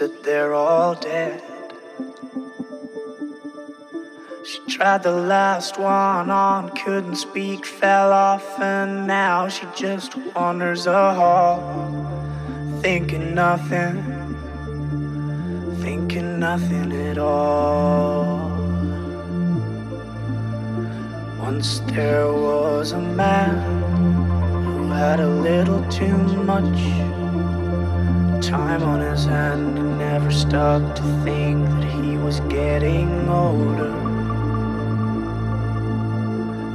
That they're all dead. She tried the last one on, couldn't speak, fell off, and now she just wanders a hall, thinking nothing, thinking nothing at all. Once there was a man who had a little too much time on his hand and never stopped to think that he was getting older.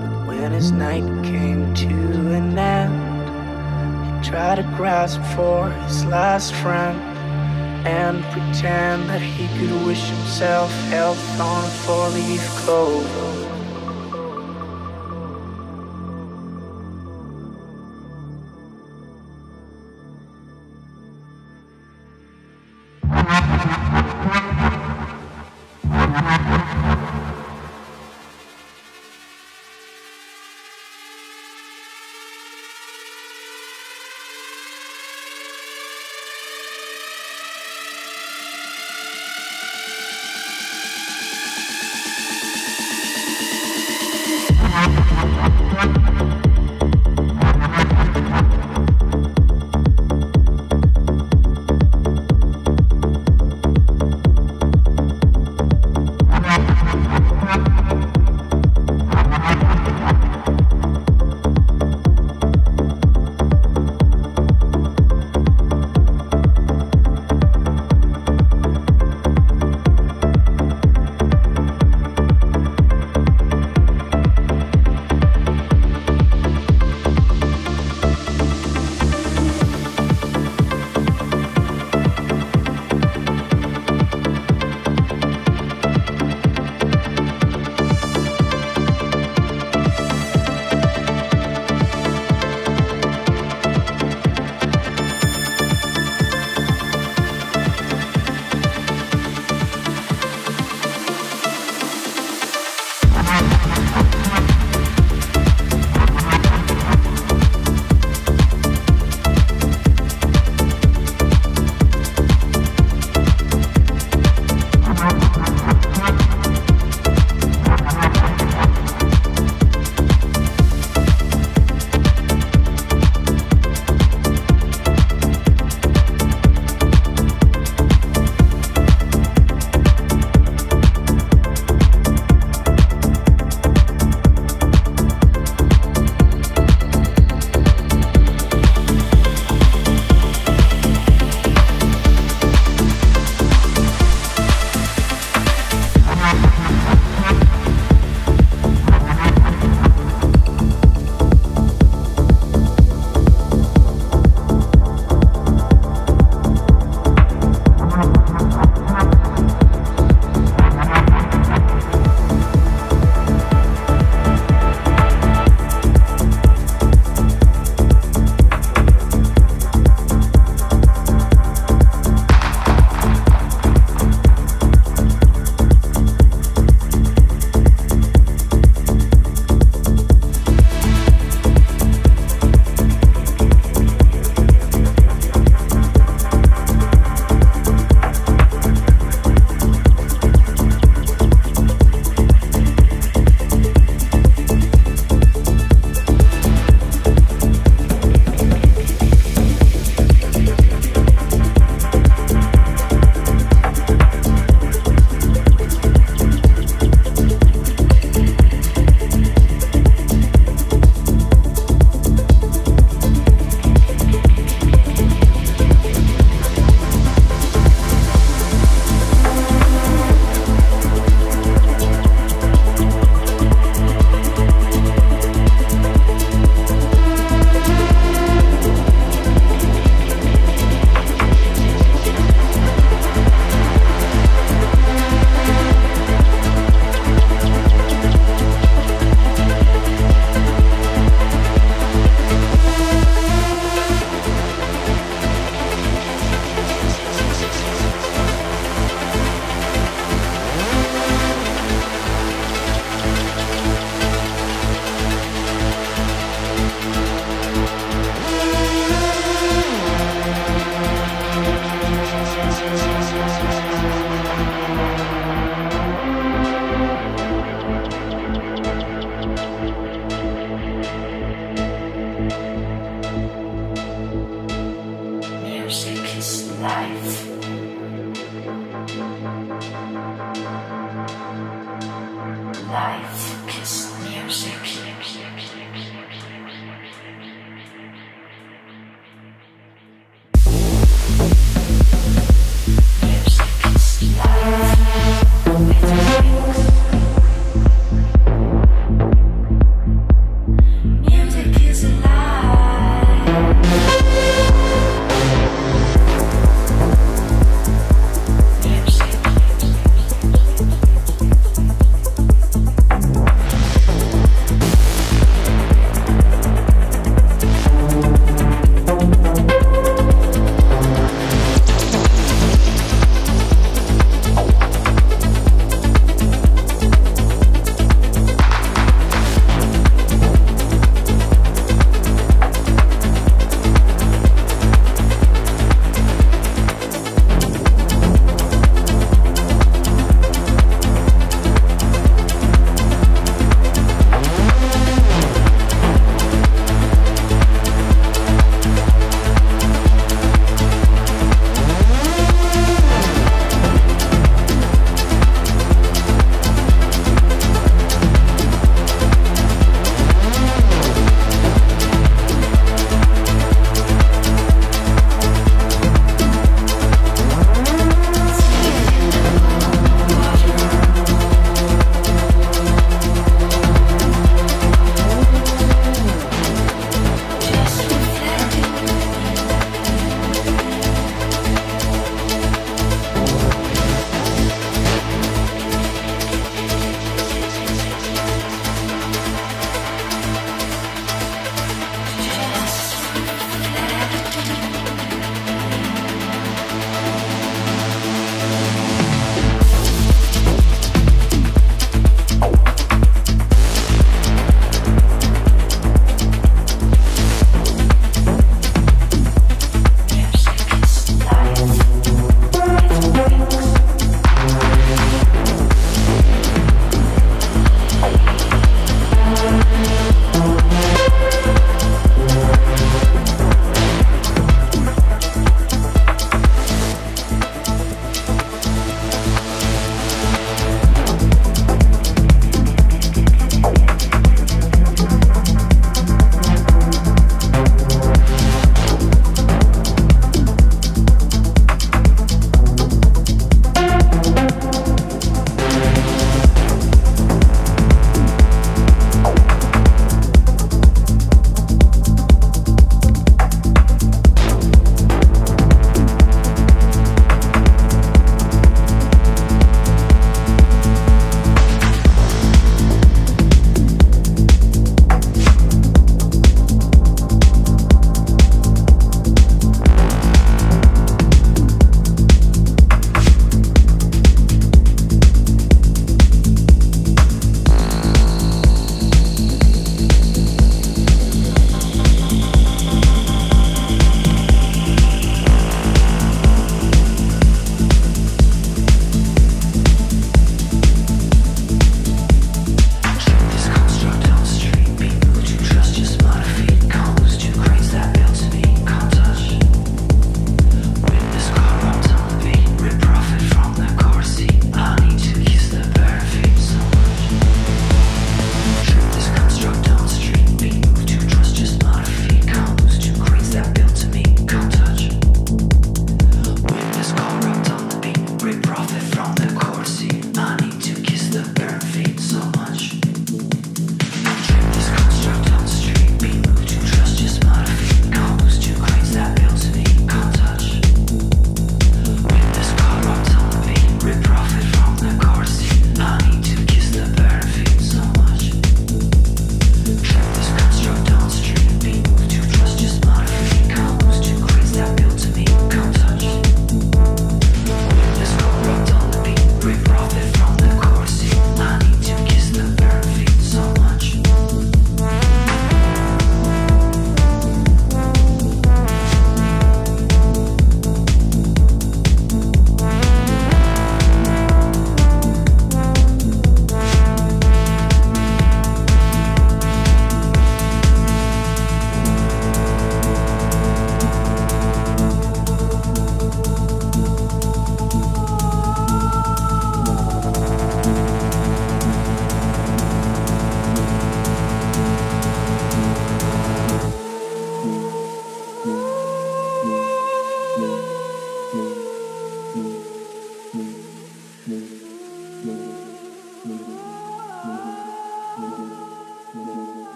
But when his night came to an end, he tried to grasp for his last friend and pretend that he could wish himself health on a four-leaf clover.